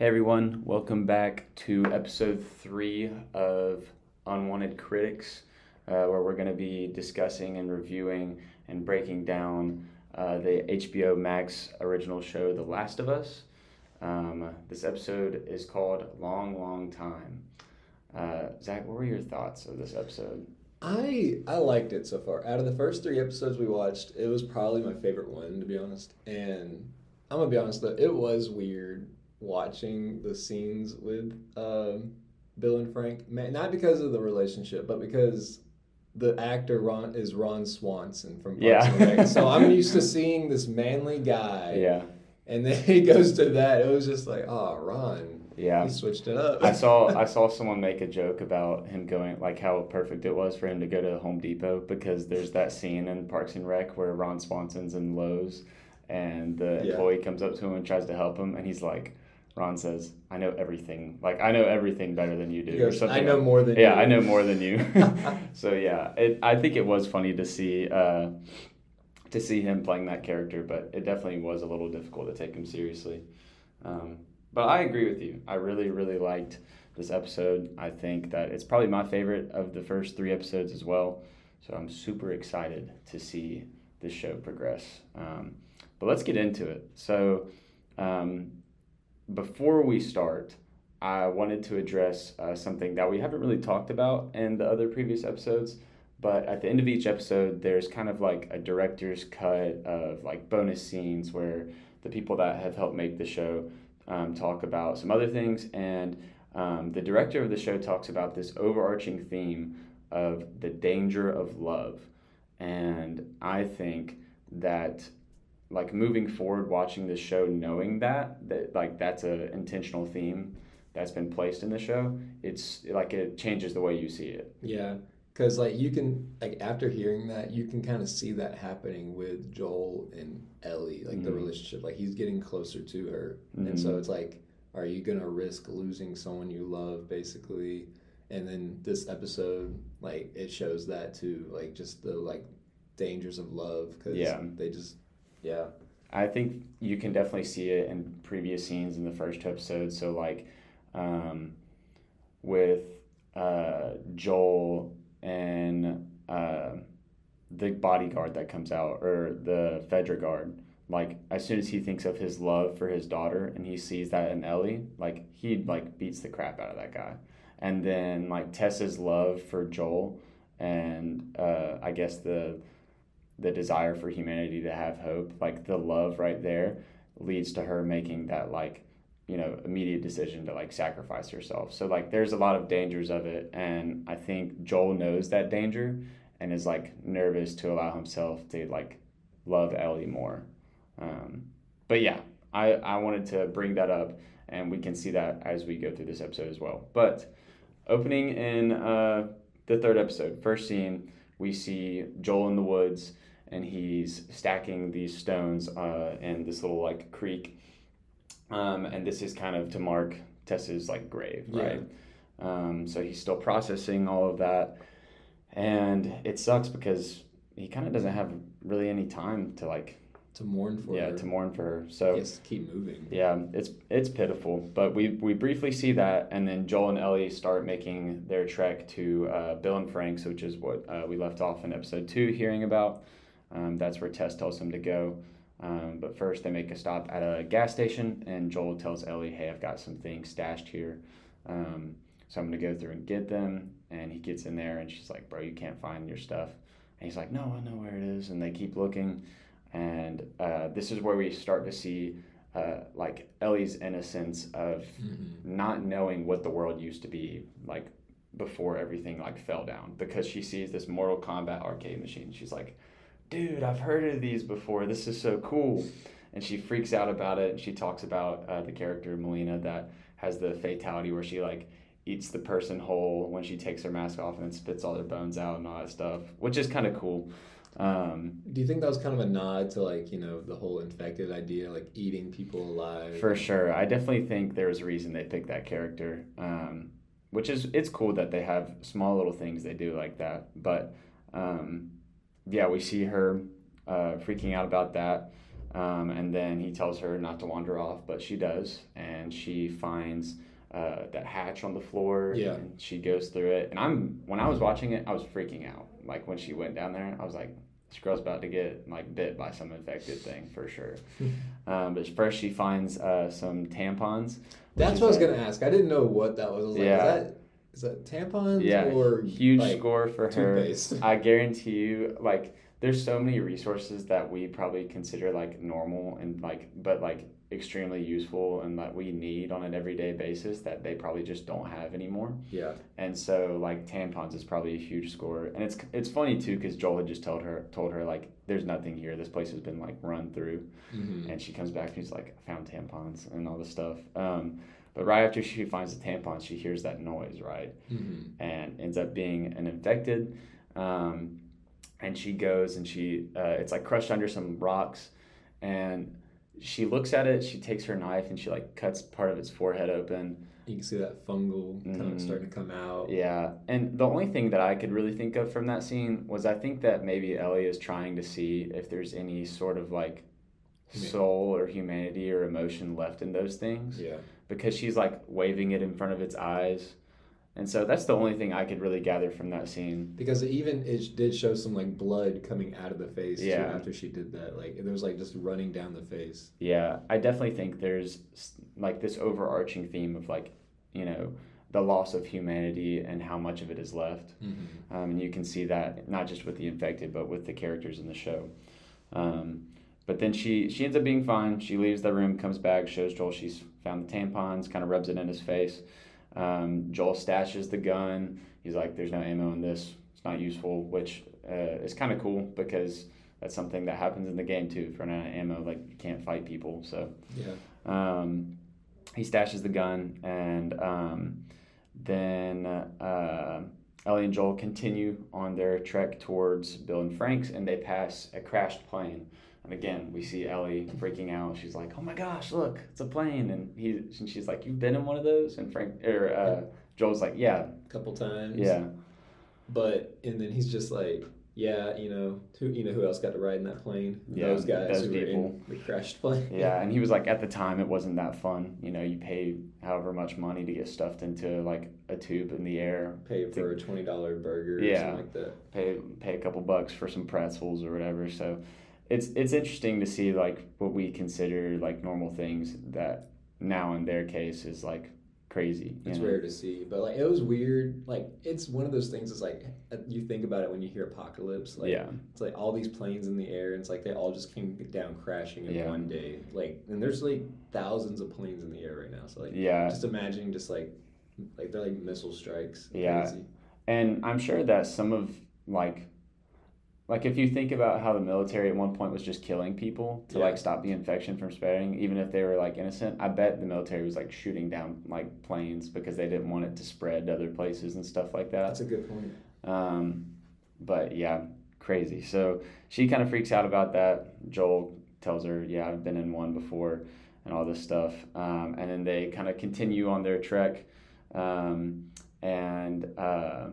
Hey everyone, welcome back to episode three of Unwanted Critics, uh, where we're going to be discussing and reviewing and breaking down uh, the HBO Max original show, The Last of Us. Um, this episode is called Long, Long Time. Uh, Zach, what were your thoughts of this episode? I I liked it so far. Out of the first three episodes we watched, it was probably my favorite one to be honest. And I'm gonna be honest though, it was weird watching the scenes with um, Bill and Frank. not because of the relationship, but because the actor Ron is Ron Swanson from Parks yeah. and Rec. So I'm used to seeing this manly guy. Yeah. And then he goes to that. It was just like, oh, Ron. Yeah. He switched it up. I saw I saw someone make a joke about him going like how perfect it was for him to go to Home Depot because there's that scene in Parks and Rec where Ron Swanson's in Lowe's and the Yeah. employee comes up to him and tries to help him and he's like Ron says, I know everything. Like I know everything better than you do. He or something I know like- more than Yeah, you." I know more than you. so yeah, it, I think it was funny to see uh, to see him playing that character, but it definitely was a little difficult to take him seriously. Um, but I agree with you. I really, really liked this episode. I think that it's probably my favorite of the first three episodes as well. So I'm super excited to see this show progress. Um, but let's get into it. So um, before we start, I wanted to address uh, something that we haven't really talked about in the other previous episodes. But at the end of each episode, there's kind of like a director's cut of like bonus scenes where the people that have helped make the show um, talk about some other things. And um, the director of the show talks about this overarching theme of the danger of love. And I think that like moving forward watching this show knowing that that like that's a intentional theme that's been placed in the show it's like it changes the way you see it Yeah, because like you can like after hearing that, you can kind of see that happening with Joel and Ellie, like the Mhm. relationship. Like he's getting closer to her, and so Mhm. it's like, are you gonna risk losing someone you love, basically? And then this episode, like it shows that too, like just the like dangers of love, because Yeah. they just, yeah, I think you can definitely see it in previous scenes in the first two episodes. So like um, with uh, Joel and uh, the bodyguard that comes out or the Fedra guard. Like as soon as he thinks of his love for his daughter and he sees that in Ellie, like he like beats the crap out of that guy. And then like Tess's love for Joel and uh, I guess the the desire for humanity to have hope, like the love right there, leads to her making that like you know immediate decision to like sacrifice herself. So like there's a lot of dangers of it, and I think Joel knows that danger and is like nervous to allow himself to like love Ellie more. Um, but yeah, I I wanted to bring that up, and we can see that as we go through this episode as well. But opening in uh, the third episode, first scene, we see Joel in the woods and he's stacking these stones uh, in this little like creek. Um, and this is kind of to mark Tess's like grave, Yeah. right? Um, so he's still processing all of that, and it sucks because he kind of doesn't have really any time to like to mourn for yeah her. to mourn for her. So to keep moving. yeah, it's it's pitiful, but we we briefly see that, and then Joel and Ellie start making their trek to uh, Bill and Frank's, which is what uh, we left off in episode two, hearing about. Um, that's where Tess tells him to go. Um, but first, they make a stop at a gas station, and Joel tells Ellie, "Hey, I've got some things stashed here, um, so I'm gonna go through and get them." And he gets in there, and she's like, "Bro, you can't find your stuff." And he's like, "No, I know where it is." And they keep looking, and uh, this is where we start to see uh, like Ellie's innocence of Mhm. not knowing what the world used to be like before everything like fell down because she sees this Mortal Kombat arcade machine. She's like, "Dude, I've heard of these before. This is so cool." And she freaks out about it. And she talks about uh, the character Mileena that has the fatality where she like eats the person whole when she takes her mask off and then spits all their bones out and all that stuff, which is kind of cool. Um, Do you think that was kind of a nod to like you know the whole infected idea, like eating people alive? For sure, I definitely think there's a reason they picked that character. Um, which is it's cool that they have small little things they do like that. But um, yeah, we see her uh, freaking out about that. Um, and then he tells her not to wander off, but she does, and she finds uh, that hatch on the floor. Yeah. And she goes through it, and I'm when I was watching it, I was freaking out. Like when she went down there, I was like, this girl's about to get like bit by some infected thing for sure. um, but first, she finds uh, some tampons. That's what I was a- gonna ask. I didn't know what that was. I was like, Yeah. is that is that tampons Yeah, or huge like, score for her. I guarantee you, like, there's so many resources that we probably consider like normal and like, but like extremely useful and that we need on an everyday basis that they probably just don't have anymore. Yeah. And so like tampons is probably a huge score, and it's it's funny too because Joel had just told her told her like there's nothing here. This place has been like run through, Mm-hmm. and she comes back and she's like I found tampons and all this stuff. Um, but right after she finds the tampon, she hears that noise, right? Mm-hmm. and ends up being an infected. Um, and she goes and she, uh, it's like crushed under some rocks, and she looks at it. She takes her knife and she like cuts part of its forehead open. You can see that fungal kind Mhm. of starting to come out. Yeah, and the only thing that I could really think of from that scene was I think that maybe Ellie is trying to see if there's any sort of like soul or humanity or emotion left in those things Yeah. Because she's like waving it in front of its eyes. And so that's the only thing I could really gather from that scene. Because even it did show some like blood coming out of the face Yeah. after she did that. Like it was like just running down the face. Yeah, I definitely think there's like this overarching theme of like, you know, the loss of humanity and how much of it is left. Mm-hmm. Um, and you can see that not just with the infected, but with the characters in the show. Um, but then she she ends up being fine. She leaves the room, comes back, shows Joel she's found the tampons, kind of rubs it in his face. Um, Joel stashes the gun. He's like, "There's no ammo in this. It's not useful," which uh, is kind of cool because that's something that happens in the game too. If you're out of ammo, like you can't fight people, so Yeah. um, he stashes the gun, and um, then uh, Ellie and Joel continue on their trek towards Bill and Frank's, and they pass a crashed plane. And again, we see Ellie freaking out. She's like, "Oh my gosh, look, it's a plane!" And he, and she's like, "You've been in one of those?" And Frank or uh, Joel's like, "Yeah, A couple times. yeah, But and then he's just like, yeah, you know, who you know who else got to ride in that plane? Yeah, those guys those who people. were in the crashed plane. yeah." And he was like, "At the time, it wasn't that fun. You know, you pay however much money to get stuffed into like a tube in the air, Pay for a twenty dollar burger or Yeah. something like that. pay pay a couple bucks for some pretzels or whatever. So it's it's interesting to see like what we consider like normal things that now in their case is like crazy. It's know? rare to see, but like it was weird. Like it's one of those things. It's like uh, you think about it when you hear apocalypse. Like yeah, it's like all these planes in the air, and it's like they all just came down crashing in Yeah. one day. Like and there's like thousands of planes in the air right now. So like yeah, just imagining just like like they're like missile strikes. Yeah. Crazy. and I'm sure that some of like like if you think about how the military at one point was just killing people to Yeah. like stop the infection from spreading even if they were like innocent i bet the military was like shooting down like planes because they didn't want it to spread to other places and stuff like that That's a good point. Um, but yeah, crazy. So she kind of freaks out about that. Joel tells her, "Yeah, I've been in one before," and all this stuff. Um, and then they kind of continue on their trek, um, and uh,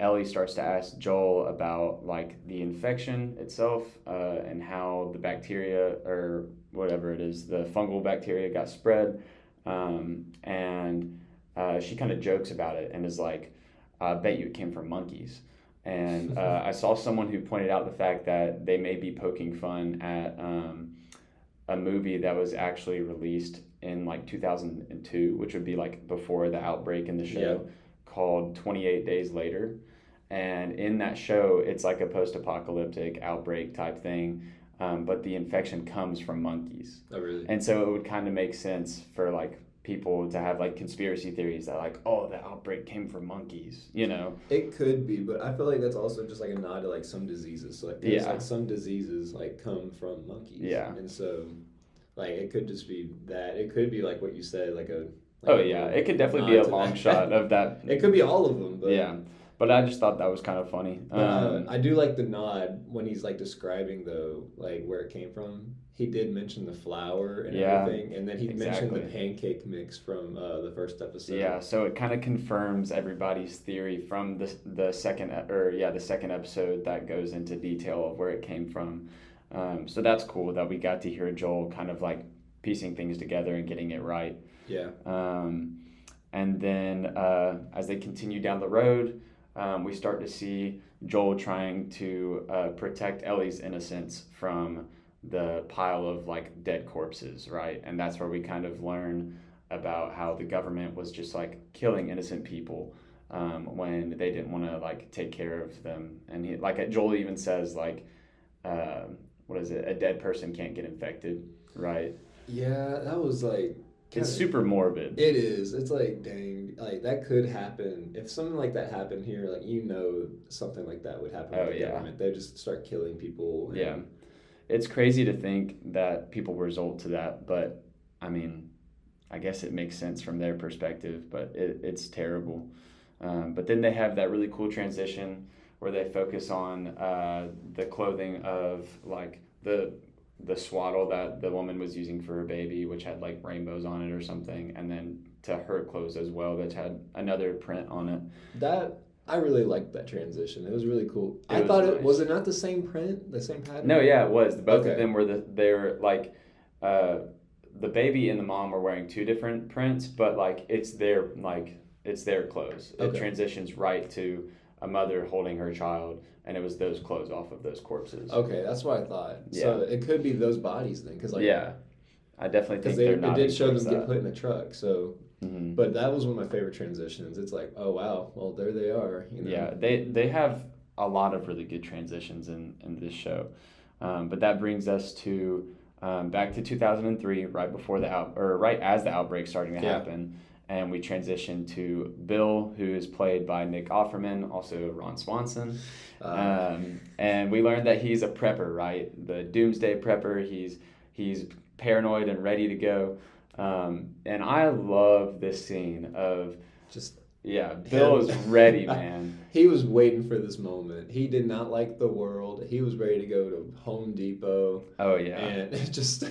Ellie starts to ask Joel about like the infection itself uh, and how the bacteria or whatever it is, the fungal bacteria got spread, um, and uh, she kind of jokes about it and is like, I bet you it came from monkeys. And uh, I saw someone who pointed out the fact that they may be poking fun at um, a movie that was actually released in like 2002, which would be like before the outbreak in the show, called 28 Days Later. And in that show, it's like a post apocalyptic outbreak type thing, um, but the infection comes from monkeys. Oh really? And so it would kind of make sense for like people to have like conspiracy theories that like, oh, the outbreak came from monkeys, you know? It could be, but I feel like that's also just like a nod to like some diseases. So like Yeah. like some diseases like come from monkeys. Yeah. And so like it could just be that. It could be like what you said, like a like Oh yeah, it could definitely be a long that. shot of that. It could be all of them, but yeah, but I just thought that was kind of funny. But, uh, Um, I do like the nod when he's like describing though, like where it came from. He did mention the flour and Yeah, everything, and then he mentioned the pancake mix from uh, the first episode. yeah, so it kind of confirms everybody's theory from the the second or yeah the second episode that goes into detail of where it came from. Um, so that's cool that we got to hear Joel kind of like piecing things together and getting it right. Yeah. Um, and then uh, as they continue down the road, um, we start to see Joel trying to uh, protect Ellie's innocence from the pile of like dead corpses, right? And that's where we kind of learn about how the government was just like killing innocent people um, when they didn't want to like take care of them. And he, like Joel even says like, uh, what is it? A dead person can't get infected, right? Yeah, that was like. It's super morbid. It is. It's like, dang, like that could happen. If something like that happened here, like you know, something like that would happen Oh, with the yeah. government. They just start killing people. and- Yeah. It's crazy to think that people result to that, but I mean, I guess it makes sense from their perspective, but it, it's terrible. Um, but then they have that really cool transition where they focus on uh, the clothing of like the the swaddle that the woman was using for her baby, which had like rainbows on it or something, and then to her clothes as well, which had another print on it. That I really liked that transition. It was really cool. It I thought it was it not the same print, the same pattern. No, yeah, it was. Both Okay. of them were the they're like uh the baby and the mom were wearing two different prints, but like it's their like it's their clothes. It transitions right to a mother holding her child and it was those clothes off of those corpses. Okay, that's what I thought. So it could be those bodies then, because like yeah. I definitely because think they they're it did show them get put in a truck. So, hmm but that was one of my favorite transitions. It's like, oh wow, well there they are. You know? Yeah, they they have a lot of really good transitions in in this show, um, but that brings us to um, back to 2003, right before the out or right as the outbreak starting to Yeah. happen, and we transition to Bill, who is played by Nick Offerman, also Ron Swanson, Uh, um, and we learned that he's a prepper, right? The doomsday prepper. He's he's paranoid and ready to go. Um, and I love this scene of just yeah, Bill is ready, man. he was waiting for this moment. He did not like the world. He was ready to go to Home Depot, Oh yeah. and just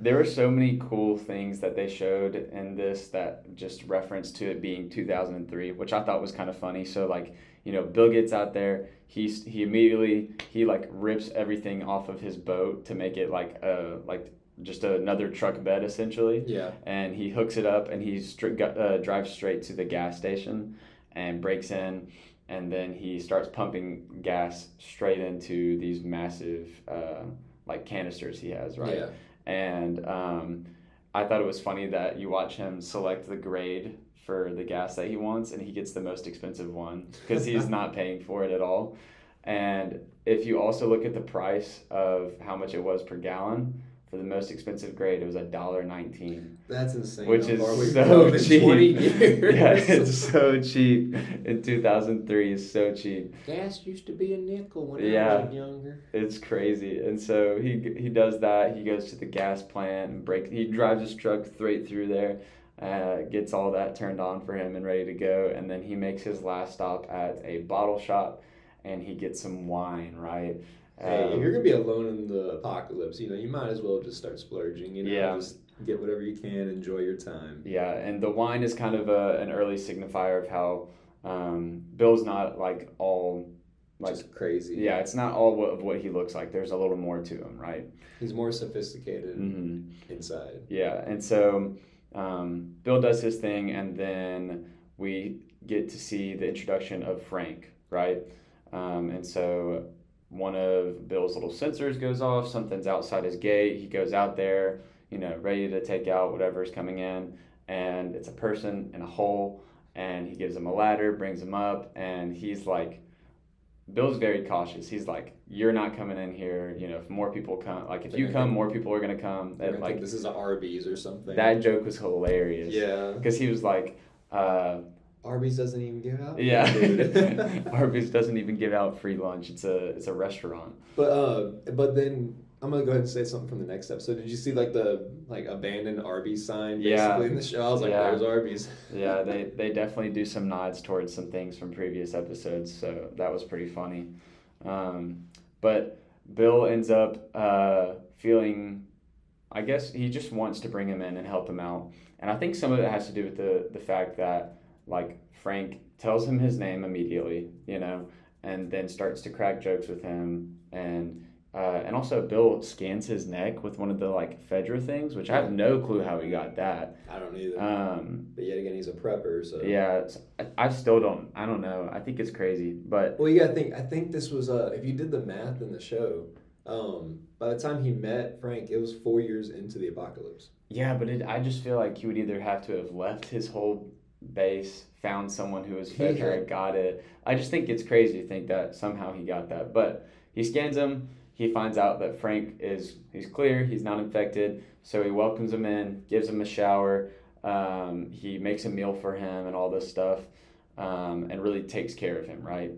There were so many cool things that they showed in this that just reference to it being 2003, which I thought was kind of funny. So like, you know, Bill gets out there, he's he immediately he like rips everything off of his boat to make it like a like just another truck bed essentially, yeah. and he hooks it up and he stri- uh, drives straight to the gas station and breaks in. And then he starts pumping gas straight into these massive, uh, like canisters he has, right? Yeah. And um, I thought it was funny that you watch him select the grade for the gas that he wants, and he gets the most expensive one because he's not paying for it at all. And if you also look at the price of how much it was per gallon for the most expensive grade, it was a dollar nineteen, That's insane. which how far is we've so cheap. 20 years. yeah, it's so cheap. In two thousand three, is so cheap. Gas used to be a nickel when Yeah. I was younger. It's crazy, and so he he does that. He goes to the gas plant and break. He drives his truck straight through there, uh, gets all that turned on for him and ready to go, and then he makes his last stop at a bottle shop, and he gets some wine. Right. Hey, Um, if you're gonna be alone in the apocalypse, you know, you might as well just start splurging. You know, Yeah. just get whatever you can, enjoy your time. Yeah, and the wine is kind of a, an early signifier of how um, Bill's not like all like just crazy. yeah, it's not all what, of what he looks like. There's a little more to him, right? he's more sophisticated hmm inside. Yeah, and so um, Bill does his thing, and then we get to see the introduction of Frank, right? Um, and so one of Bill's little sensors goes off, something's outside his gate. He goes out there, you know, ready to take out whatever's coming in, and it's a person in a hole, and he gives him a ladder, brings him up, and he's like, Bill's very cautious. He's like, "You're not coming in here. You know, if more people come, like if you come, more people are gonna come." And, like this is an Arby's or something. that joke was hilarious. yeah. Because he was like, uh, Arby's doesn't even give out. yeah. Arby's doesn't even give out free lunch. It's a it's a restaurant. But uh, but then I'm gonna go ahead and say something from the next episode. Did you see like the like abandoned Arby's sign basically Yeah. in the show? I was like, Yeah. there's Arby's. Yeah, they they definitely do some nods towards some things from previous episodes. So that was pretty funny. Um, but Bill ends up uh, feeling, I guess he just wants to bring him in and help him out. And I think some of it has to do with the the fact that like Frank tells him his name immediately, you know, and then starts to crack jokes with him and uh, and also Bill scans his neck with one of the like Fedra things, which I have no clue how he got that. I don't either. Um, but yet again, he's a prepper, so yeah, I, I still don't. I don't know. I think it's crazy, but Well, you gotta think. I think this was uh, if you did the math in the show, um, by the time he met Frank, it was four years into the apocalypse. yeah, but it, I just feel like he would either have to have left his whole base, found someone who was Fedra, had- got it. I just think it's crazy to think that somehow he got that. But he scans him. He finds out that Frank is he's clear. He's not infected. So he welcomes him in, gives him a shower. Um, he makes a meal for him and all this stuff, um, and really takes care of him, right?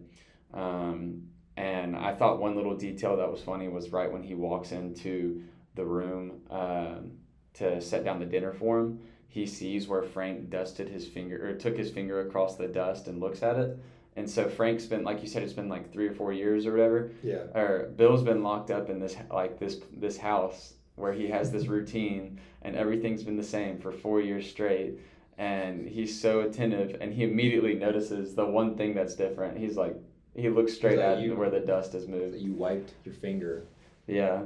Um, and I thought one little detail that was funny was right when he walks into the room um, to set down the dinner for him, he sees where Frank dusted his finger or took his finger across the dust and looks at it. And so Frank's been, like you said, it's been like three or four years or whatever. Yeah. Or Bill's been locked up in this like this this house where he has this routine and everything's been the same for four years straight. And he's so attentive, and he immediately notices the one thing that's different. He's like, he looks straight like, at "You- where the dust has moved. You wiped your finger. Yeah.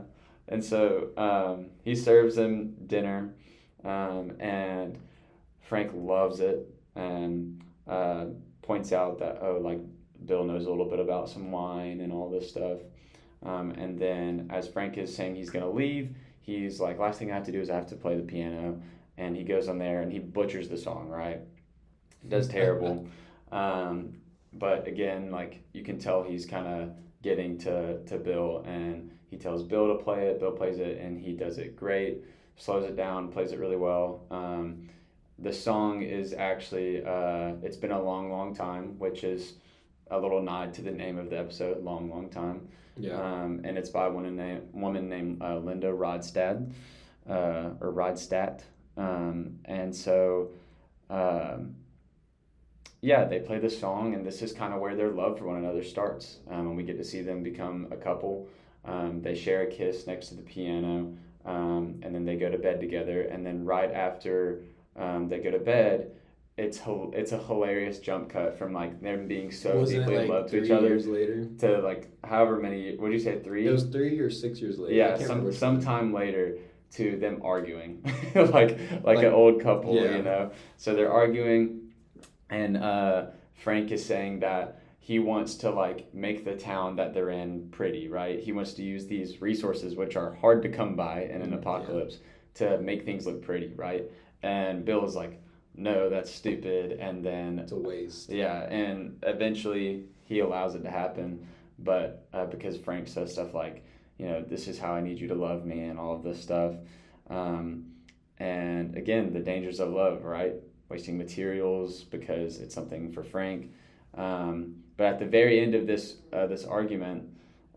And so um, he serves him dinner, um, and Frank loves it and uh, points out that, oh, like Bill knows a little bit about some wine and all this stuff. Um, and then as Frank is saying he's going to leave, he's like, last thing I have to do is I have to play the piano. And he goes on there and he butchers the song, right? Does terrible. um, but again, like you can tell he's kind of getting to, to Bill and he tells Bill to play it. Bill plays it and he does it great, slows it down, plays it really well. Um, the song is actually, uh, it's been a long, long time, which is a little nod to the name of the episode, Long, Long Time. Yeah. Um, and it's by one name, woman named uh, Linda Rodstad, uh, or Rodstadt. Um, and so, um, yeah, they play this song, and this is kind of where their love for one another starts. Um, and we get to see them become a couple. Um, they share a kiss next to the piano, um, and then they go to bed together. And then right after um, they go to bed, it's it's a hilarious jump cut from like them being so Wasn't deeply it in love to each other later? to like however many. What did you say? Three. It was three or six years later. Yeah, some sometime later to them arguing, like, like Like- an old couple, yeah. you know. So they're arguing, and uh, Frank is saying that he wants to like make the town that they're in pretty, right? He wants to use these resources, which are hard to come by in an Yeah. apocalypse, to make things look pretty, right? And Bill is like, no, that's stupid. And then It's a waste. yeah, and eventually he allows it to happen, but uh, because Frank says stuff like, you know, this is how I need you to love me and all of this stuff. Um, and again, the dangers of love, right? Wasting materials because it's something for Frank. Um, but at the very end of this uh, this argument,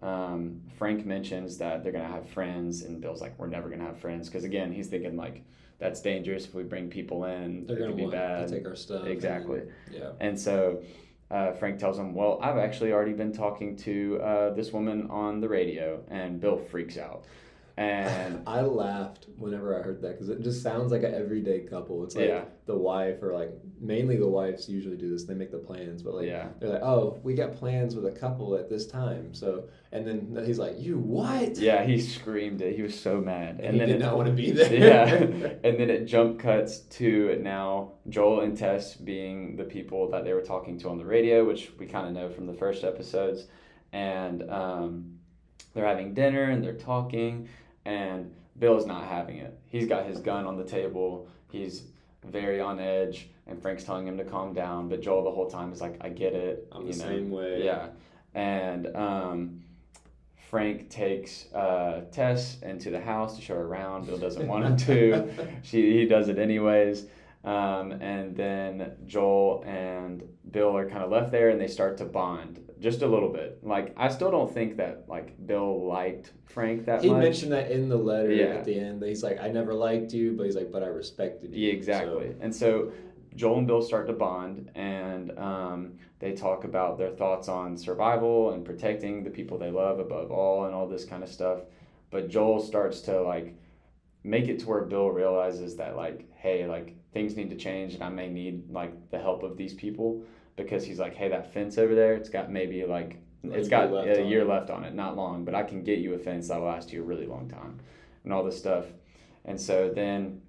um, Frank mentions that they're gonna have friends, and Bill's like, "We're never gonna have friends," because again, he's thinking like, "That's dangerous if we bring people in. They're gonna be bad." to take our stuff. and- Exactly. yeah. And so uh, Frank tells him, Well, I've actually already been talking to uh, this woman on the radio. And Bill freaks out. And I laughed whenever I heard that because it just sounds like an everyday couple. It's like Yeah. the wife or like mainly the wives usually do this. They make the plans, but like yeah, they're like, "Oh, we got plans with a couple at this time." So and then he's like, "You what?" yeah, he screamed it. He was so mad. And, he then did it, not want to be there. yeah. and then it jump cuts to now Joel and Tess being the people that they were talking to on the radio, which we kind of know from the first episodes. And um, they're having dinner and they're talking, and Bill's not having it. He's got his gun on the table. He's very on edge, and Frank's telling him to calm down. But Joel the whole time is like, "I get it." I'm you the know? same way. Yeah, and um, Frank takes uh, Tess into the house to show her around. Bill doesn't want him to. She he does it anyways. Um, and then Joel and Bill are kind of left there, and they start to bond just a little bit. Like I still don't think that like Bill liked Frank that much. He much. mentioned that in the letter Yeah. at the end. He's like, "I never liked you," but he's like, "But I respected you." Yeah, exactly. And so Joel and Bill start to bond, and um, they talk about their thoughts on survival and protecting the people they love above all, and all this kind of stuff. But Joel starts to like make it to where Bill realizes that like, hey, like things need to change, and I may need like the help of these people because he's like, hey, that fence over there, it's got maybe like it's got a year left on it, not long, but I can get you a fence that'll last you a really long time, and all this stuff. And so then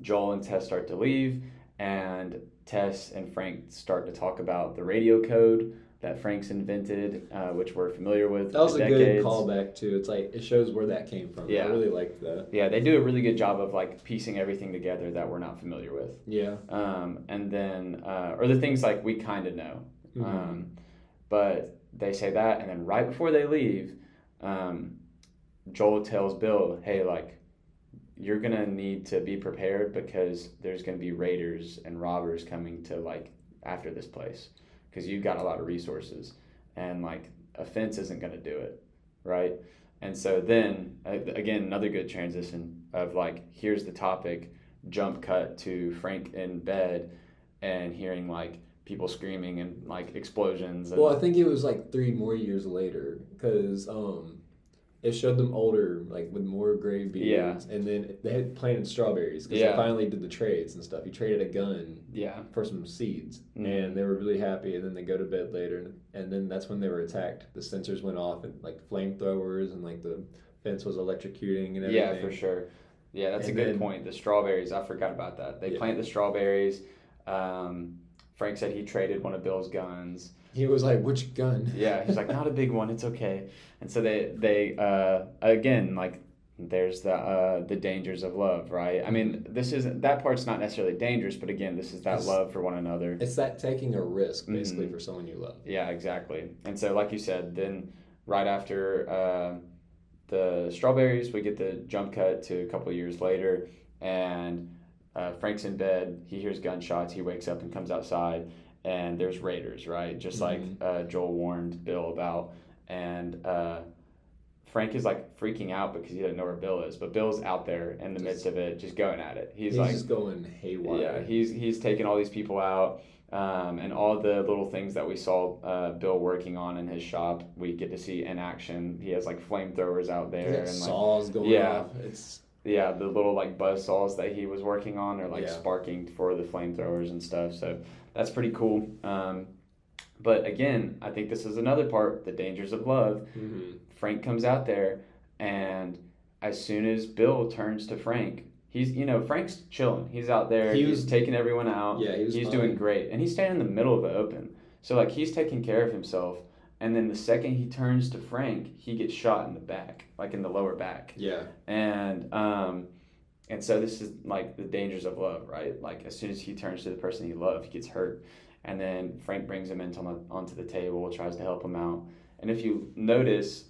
Joel and Tess start to leave, and Tess and Frank start to talk about the radio code that Frank's invented, uh, which we're familiar with. That was a decades. good callback too. It's like it shows where that came from. Yeah. I really liked that. Yeah, they do a really good job of like piecing everything together that we're not familiar with. Yeah. Um, and then, uh, or the things like we kind of know. Mhm. Um, but they say that, and then right before they leave, um, Joel tells Bill, "Hey, like, you're gonna need to be prepared because there's gonna be raiders and robbers coming to like after this place because you've got a lot of resources, and like a fence isn't gonna do it, right?" And so then again, another good transition of like, here's the topic, jump cut to Frank in bed, and hearing like people screaming and like explosions. And, Well, I think it was like three more years later because um, it showed them older, like with more gray beards, and then they had planted strawberries because Yeah. they finally did the trades and stuff. He traded a gun yeah, for some seeds, Mhm. and they were really happy. And then they go to bed later, and, and then that's when they were attacked. The sensors went off, and like flamethrowers, and like the fence was electrocuting and everything. yeah, for sure. Yeah, that's And a good then- point. The strawberries, I forgot about that. They Yeah. plant the strawberries. Um, Frank said he traded one of Bill's guns. He was like, "Which gun?" Yeah, he's like, not a big one. It's okay. And so they they uh, again like there's the uh, the dangers of love, right? I mean, this isn't that part's not necessarily dangerous, but again, this is that It's- love for one another. It's that taking a risk, basically, Mhm. for someone you love. Yeah, exactly. And so, like you said, then right after uh, the strawberries, we get the jump cut to a couple years later, and uh, Frank's in bed. He hears gunshots. He wakes up and comes outside, and there's raiders, right? Just like Mhm. uh, Joel warned Bill about. And uh, Frank is like freaking out because he doesn't know where Bill is, but Bill's out there in the midst of it, just going at it. He's, He's, like, just going haywire. yeah, he's he's taking all these people out, um, and all the little things that we saw uh, Bill working on in his shop, we get to see in action. He has like flamethrowers out there, and like saws going yeah. off. It's yeah, the little like buzz saws that he was working on are like Yeah. sparking for the flamethrowers and stuff. So that's pretty cool. Um, but again, I think this is another part, the dangers of love. mhm. Frank comes out there, and as soon as Bill turns to Frank, he's you know Frank's chilling. He's out there. He he's taking everyone out. yeah, he was he's fine. doing great, and he's standing in the middle of the open. So like he's taking care of himself. And then the second he turns to Frank, he gets shot in the back, like in the lower back. Yeah, And um, and so this is like the dangers of love, right? Like as soon as he turns to the person he loved, he gets hurt. And then Frank brings him into onto the table, tries to help him out. And if you notice,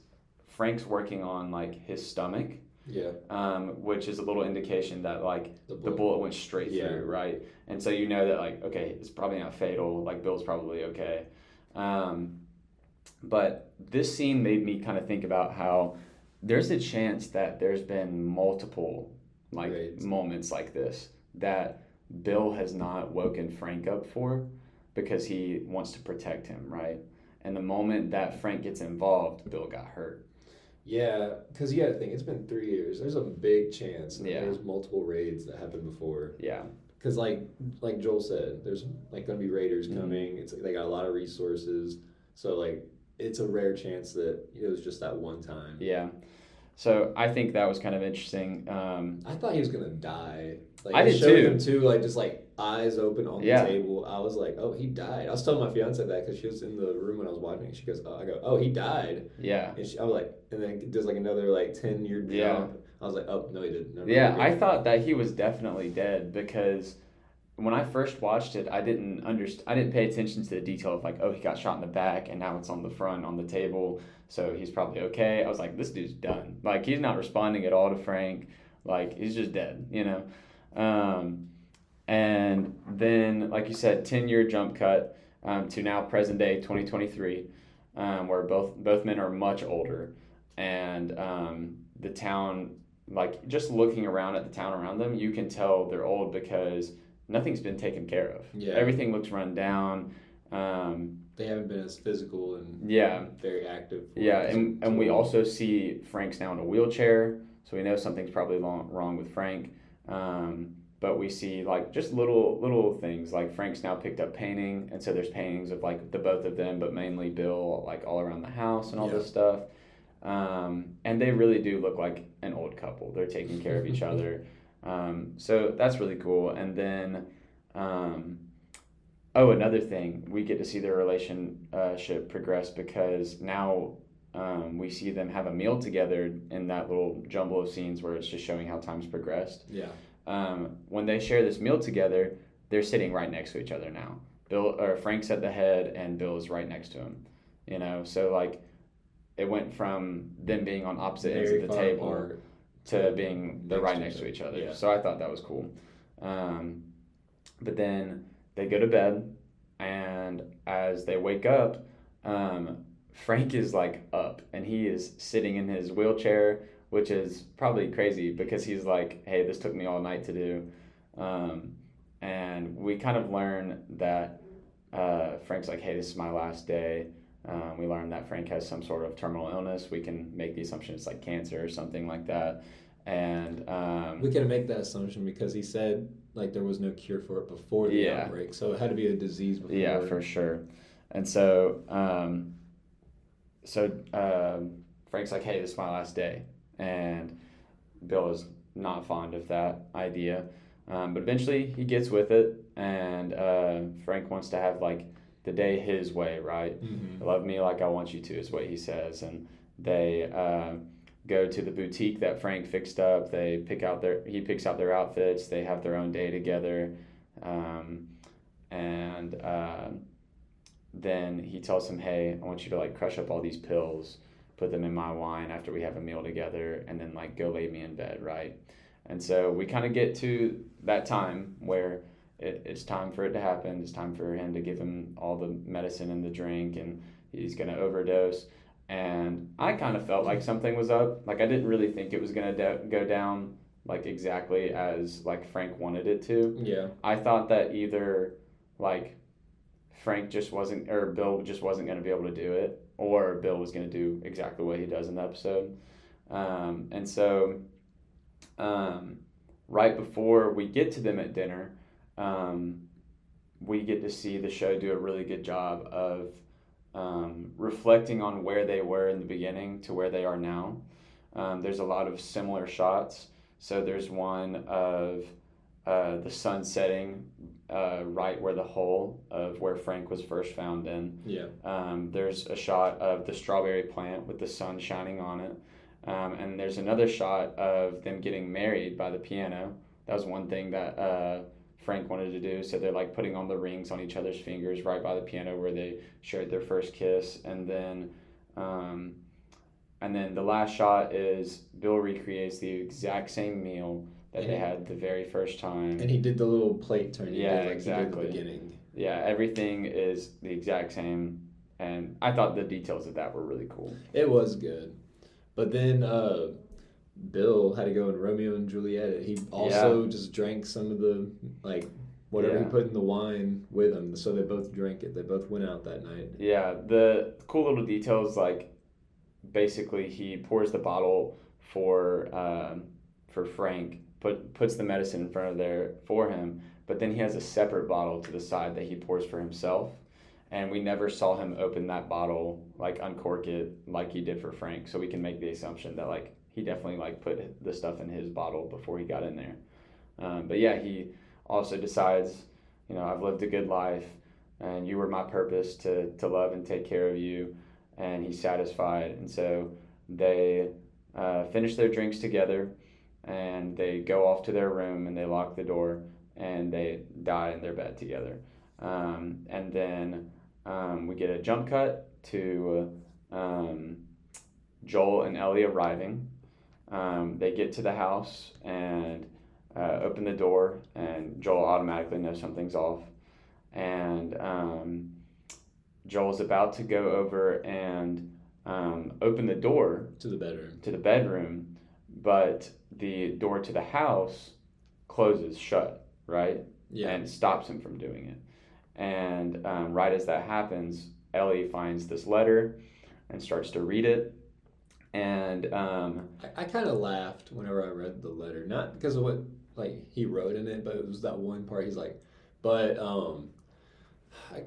Frank's working on like his stomach, yeah. um, which is a little indication that like The the bullet went straight Yeah. through, right? And so you know that like okay, it's probably not fatal. Like Bill's probably okay. Um, but this scene made me kind of think about how there's a chance that there's been multiple like Raids. moments like this that Bill has not woken Frank up for because he wants to protect him, right? And the moment that Frank gets involved, Bill got hurt. Yeah, because you got to think it's been three years. There's a big chance that Yeah. there's multiple raids that happened before. Yeah. Because like like Joel said, there's like gonna be raiders Mhm. coming. It's they got a lot of resources, so like it's a rare chance that it was just that one time. Yeah. So I think that was kind of interesting. Um, I thought he was gonna die. Like I did showed too. him too, like just like eyes open on Yeah. the table. I was like, oh, he died. I was telling my fiance that because she was in the room when I was watching. it. She goes, oh, I go, oh, he died. yeah. And she, I was like, and then there's like another like ten year jump. Yeah. I was like, oh no, he didn't. Never Yeah, mind. I thought that he was definitely dead because when I first watched it, I didn't underst- I didn't pay attention to the detail of like, oh, he got shot in the back and now it's on the front on the table, so he's probably okay. I was like, this dude's done. Like he's not responding at all to Frank. Like he's just dead, you know. Um, and then, like you said, ten year jump cut um, to now present day, twenty twenty three, um, where both both men are much older, and um, the town like just looking around at the town around them, you can tell they're old because nothing's been taken care of. Yeah. Everything looks run down. Um, they haven't been as physical and yeah, very active. yeah, and, and we also see Frank's now in a wheelchair, so we know something's probably long, wrong with Frank. Um, but we see like just little little things like Frank's now picked up painting, and so there's paintings of like the both of them, but mainly Bill like all around the house and all Yeah. this stuff. Um, and they really do look like an old couple. They're taking care of each other. Um, so that's really cool. And then, um, oh, another thing, we get to see their relationship progress because now um, we see them have a meal together in that little jumble of scenes where it's just showing how time's progressed. Yeah. Um, when they share this meal together, they're sitting right next to each other now. Bill or Frank's at the head, and Bill is right next to him. You know, so like it went from them being on opposite ends of the table apart. To being they're right next to each other. Yeah. So I thought that was cool. Um, but then they go to bed, and as they wake up, um, Frank is like up, and he is sitting in his wheelchair, which is probably crazy because he's like, "Hey, this took me all night to do," um, and we kind of learn that uh, Frank's like, "Hey, this is my last day." Um, we learned that Frank has some sort of terminal illness. We can make the assumption it's like cancer or something like that. And um, We can make that assumption because he said like there was no cure for it before the Yeah. outbreak, so it had to be a disease before. yeah, for sure. And so, um, so um, Frank's like, "Hey, this is my last day," and Bill is not fond of that idea. Um, but eventually, he gets with it, and uh, Frank wants to have like the day his way, right? Mhm. love me like I want you to is what he says, and they uh, go to the boutique that Frank fixed up. They pick out their he picks out their outfits. They have their own day together, um, and uh, then he tells him, "Hey, I want you to like crush up all these pills, put them in my wine after we have a meal together, and then like go lay me in bed, right?" And so we kind of get to that time where it, it's time for it to happen. It's time for him to give him all the medicine and the drink, and he's gonna overdose. And I kind of felt like something was up. Like I didn't really think it was gonna do- go down like exactly as like Frank wanted it to. Yeah. I thought that either like Frank just wasn't or Bill just wasn't going to be able to do it, or Bill was going to do exactly what he does in the episode. Um, and so, um, right before we get to them at dinner, um, we get to see the show do a really good job of um, reflecting on where they were in the beginning to where they are now. Um, there's a lot of similar shots. So there's one of uh, the sun setting uh, right where the hole of where Frank was first found in. Yeah. Um, there's a shot of the strawberry plant with the sun shining on it. Um, and there's another shot of them getting married by the piano. That was one thing that uh, Frank wanted to do. So they're like putting on the rings on each other's fingers right by the piano where they shared their first kiss. And then, um, and then the last shot is Bill recreates the exact same meal that they had the very first time. And he did the little plate turn. Yeah, did, like exactly. He did at the beginning. yeah, everything is the exact same. And I thought the details of that were really cool. It was good, but then uh, Bill had to go in Romeo and Juliet. He also just drank some of the like whatever he put in the wine with him. So they both drank it. They both went out that night. Yeah, the cool little details like basically he pours the bottle for um, for Frank, put puts the medicine in front of there for him, but then he has a separate bottle to the side that he pours for himself. And we never saw him open that bottle, like uncork it like he did for Frank. So we can make the assumption that like he definitely like put the stuff in his bottle before he got in there. Um, but yeah, he also decides, you know, I've lived a good life, and you were my purpose to to love and take care of you, and he's satisfied. And so they uh, finish their drinks together, and they go off to their room and they lock the door and they die in their bed together. Um, and then um, we get a jump cut to um, Joel and Ellie arriving. Um, they get to the house and uh, open the door, and Joel automatically knows something's off. And um, Joel's about to go over and um, open the door To the bedroom. to the bedroom, but the door to the house closes shut, right? Yeah. And stops him from doing it. And um, right as that happens, Ellie finds this letter and starts to read it. And um, I, I kind of laughed whenever I read the letter, not because of what like he wrote in it, but it was that one part. He's like, but um, I,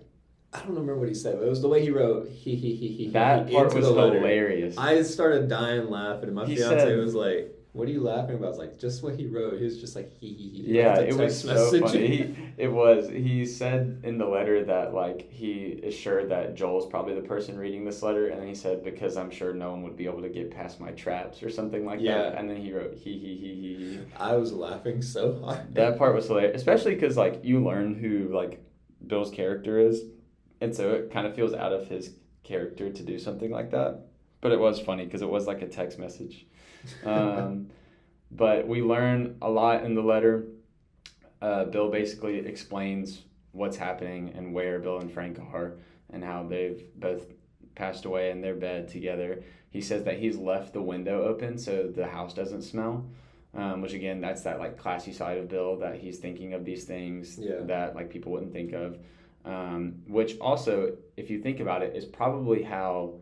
I don't remember what he said. But it was the way he wrote. He he he he. That he part was hilarious. I started dying laughing, and my He fiance said- was like, "What are you laughing about?" I was like, "Just what he wrote." He was just like, "He he he." Yeah, it was so message. funny. He, it was. He said in the letter that like he is sure that Joel's probably the person reading this letter, and then he said because I'm sure no one would be able to get past my traps or something like Yeah. that. And then he wrote he he he he he. I was laughing so hard. That part was hilarious, especially because like you learn who like Bill's character is, and so it kind of feels out of his character to do something like that. But it was funny because it was like a text message. Um, but we learn a lot in the letter. Uh, Bill basically explains what's happening and where Bill and Frank are and how they've both passed away in their bed together. He says that he's left the window open so the house doesn't smell. Um, which again, that's that like classy side of Bill that he's thinking of these things Yeah. that like people wouldn't think of. Um, which also, if you think about it, is probably how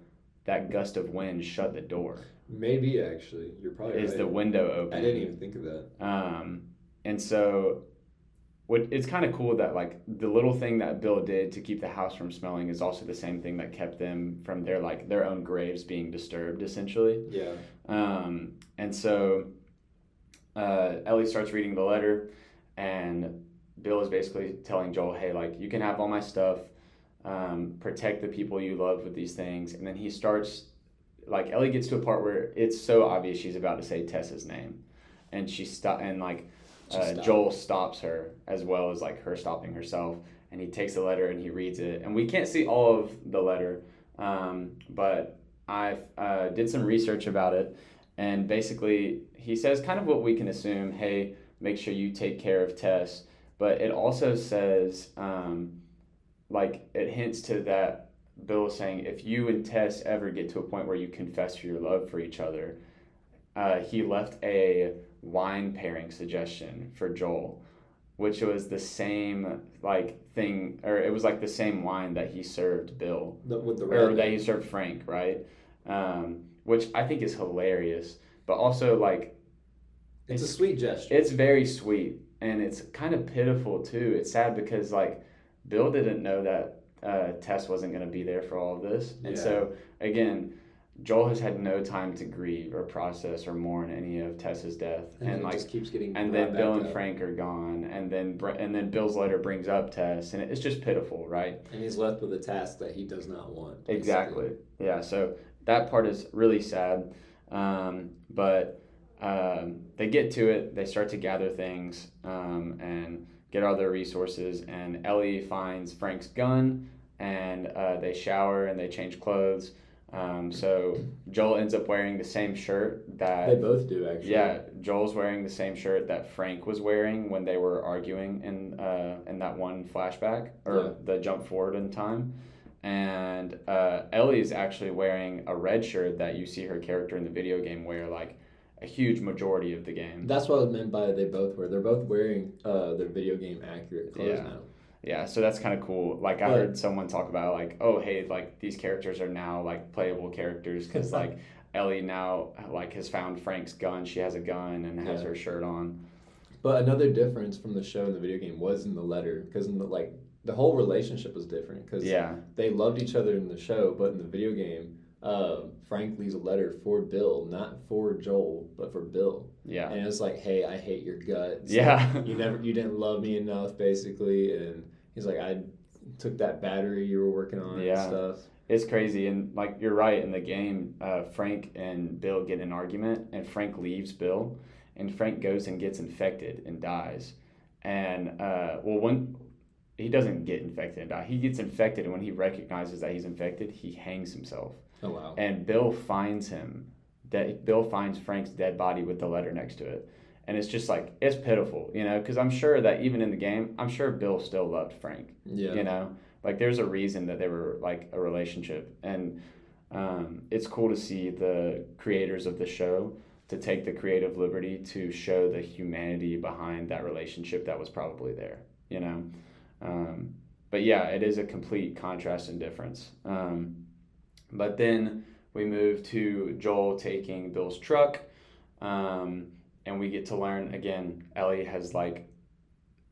that gust of wind shut the door. Maybe actually, you're probably Is right. the window open? I didn't even think of that. Um, and so, what it's kind of cool that like the little thing that Bill did to keep the house from smelling is also the same thing that kept them from their like their own graves being disturbed, essentially. Yeah. Um, and so, uh, Ellie starts reading the letter, and Bill is basically telling Joel, "Hey, like you can have all my stuff." Um, protect the people you love with these things, and then he starts like Ellie gets to a part where it's so obvious she's about to say Tess's name, and she stop and like uh. Joel stops her as well as like her stopping herself, and he takes the letter and he reads it, and we can't see all of the letter, um, but I uh, did some research about it, and basically he says kind of what we can assume. Hey, make sure you take care of Tess, but it also says um, like it hints to that Bill saying if you and Tess ever get to a point where you confess your love for each other, uh, he left a wine pairing suggestion for Joel, which was the same like thing, or it was like the same wine that he served Bill, The, with the or that he served Frank, right? Um, which I think is hilarious, but also like it's a sweet gesture. it's very sweet and it's kind of pitiful too. It's sad because like Bill didn't know that uh, Tess wasn't going to be there for all of this, and Yeah. so again, Joel has had no time to grieve or process or mourn any of Tess's death, and, and, like. keeps getting. And then Bill and up. Frank are gone, and then and then Bill's letter brings up Tess, and it's just pitiful, right? and he's left with a task that he does not want. basically. Exactly. Yeah. So that part is really sad, um, but um, they get to it. They start to gather things um, and get all their resources. And Ellie finds Frank's gun, and uh, they shower and they change clothes. Um, so Joel ends up wearing the same shirt that They both do actually. yeah, Joel's wearing the same shirt that Frank was wearing when they were arguing in uh, in that one flashback or Yeah. the jump forward in time. And uh, Ellie's actually wearing a red shirt that you see her character in the video game wear like a huge majority of the game. That's what I meant by they both were. They're both wearing uh, their video game accurate clothes Yeah. now. Yeah, so that's kind of cool. Like I But- heard someone talk about like, oh hey, like these characters are now like playable characters because like Ellie now like has found Frank's gun. She has a gun and has Yeah. her shirt on. But another difference from the show and the video game was in the letter because in the like the whole relationship was different because Yeah, they loved each other in the show, but in the video game, uh, Frank leaves a letter for Bill, not for Joel, but for Bill, yeah, and it's like, "Hey, I hate your guts. yeah. you never, you didn't love me enough, basically." And he's like, "I took that battery you were working on Yeah. and stuff." It's crazy, and like you're right. In the game, uh, Frank and Bill get in an argument, and Frank leaves Bill, and Frank goes and gets infected and dies. And uh, well, when he doesn't get infected and die, he gets infected, and when he recognizes that he's infected, he hangs himself. Oh wow! And Bill finds him. That Bill finds Frank's dead body with the letter next to it, and it's just like it's pitiful, you know, because I'm sure that even in the game, I'm sure Bill still loved Frank Yeah, you know? Like there's a reason that they were like a relationship. And um, it's cool to see the creators of the show to take the creative liberty to show the humanity behind that relationship that was probably there you know? Um, but yeah it is a complete contrast and difference. Um, but then we move to joel taking bill's truck um, and we get to learn again. Ellie has like,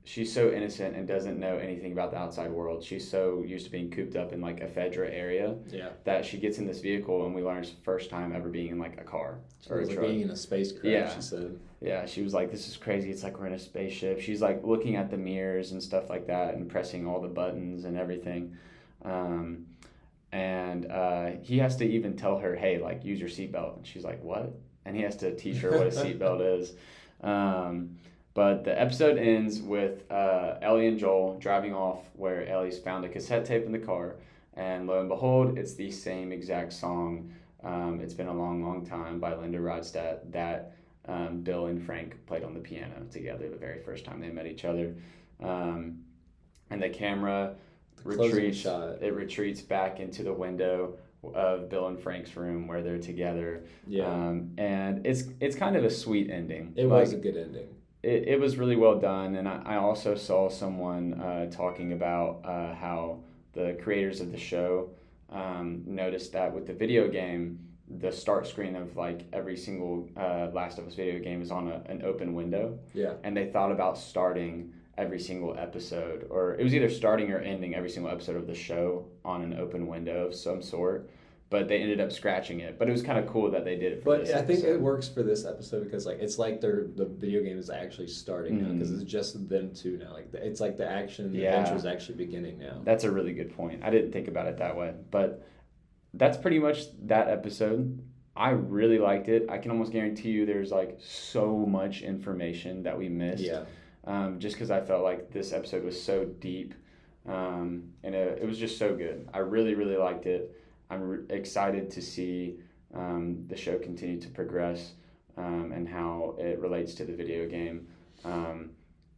she's so innocent and doesn't know anything about the outside world. She's so used to being cooped up in like a Fedra area Yeah. that she gets in this vehicle, and we learn it's first time ever being in like a car It or was like truck. being in a spacecraft, Yeah. she said. Yeah, she was like, "This is crazy. It's like we're in a spaceship." She's like looking at the mirrors and stuff like that, and pressing all the buttons and everything. Um, and uh, he has to even tell her, "Hey, like use your seatbelt." And she's like, "What?" And he has to teach her what a seatbelt is. Um, but the episode ends with uh, Ellie and Joel driving off, where Ellie's found a cassette tape in the car, and lo and behold, it's the same exact song. Um, it's been a long, long time by Linda Ronstadt that um, Bill and Frank played on the piano together the very first time they met each other. Um, and the camera retreats. shot. It retreats back into the window of Bill and Frank's room where they're together. Yeah. Um, and it's it's kind of a sweet ending. it Like, was a good ending. it, it was really well done and I, I also saw someone uh, talking about uh, how the creators of the show um, noticed that with the video game the start screen of like every single uh, last of us video game is on a, an open window Yeah. and they thought about starting every single episode or it was either starting or ending every single episode of the show on an open window of some sort but they ended up scratching it but it was kind of cool that they did it for But I think it works for this episode because like it's like they're the video game is actually starting now Mhm. because it's just them two now. Like it's like the action the Yeah. adventure is actually beginning now. That's a really good point. I didn't think about it that way, but that's pretty much that episode. I really liked it. I can almost guarantee you there's like so much information that we missed. Yeah. Um, just because I felt like this episode was so deep, um, and it, it was just so good. I really, really liked it. I'm re- excited to see um, the show continue to progress um, and how it relates to the video game. Um,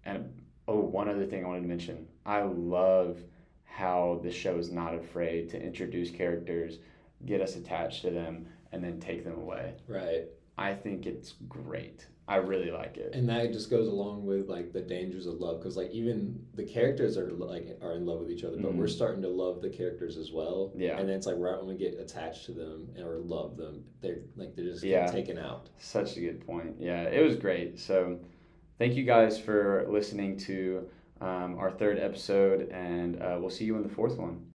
and oh, one other thing I wanted to mention: I love how the show is not afraid to introduce characters, get us attached to them, and then take them away. Right. I think it's great. I really like it. And that just goes along with like the dangers of love because like even the characters are like are in love with each other, but Mhm. we're starting to love the characters as well. Yeah. And then it's like right when we get attached to them or love them, they're like they're just Yeah. taken out. Such a good point. Yeah, it was great. So, thank you guys for listening to um, our third episode, and uh, we'll see you in the fourth one.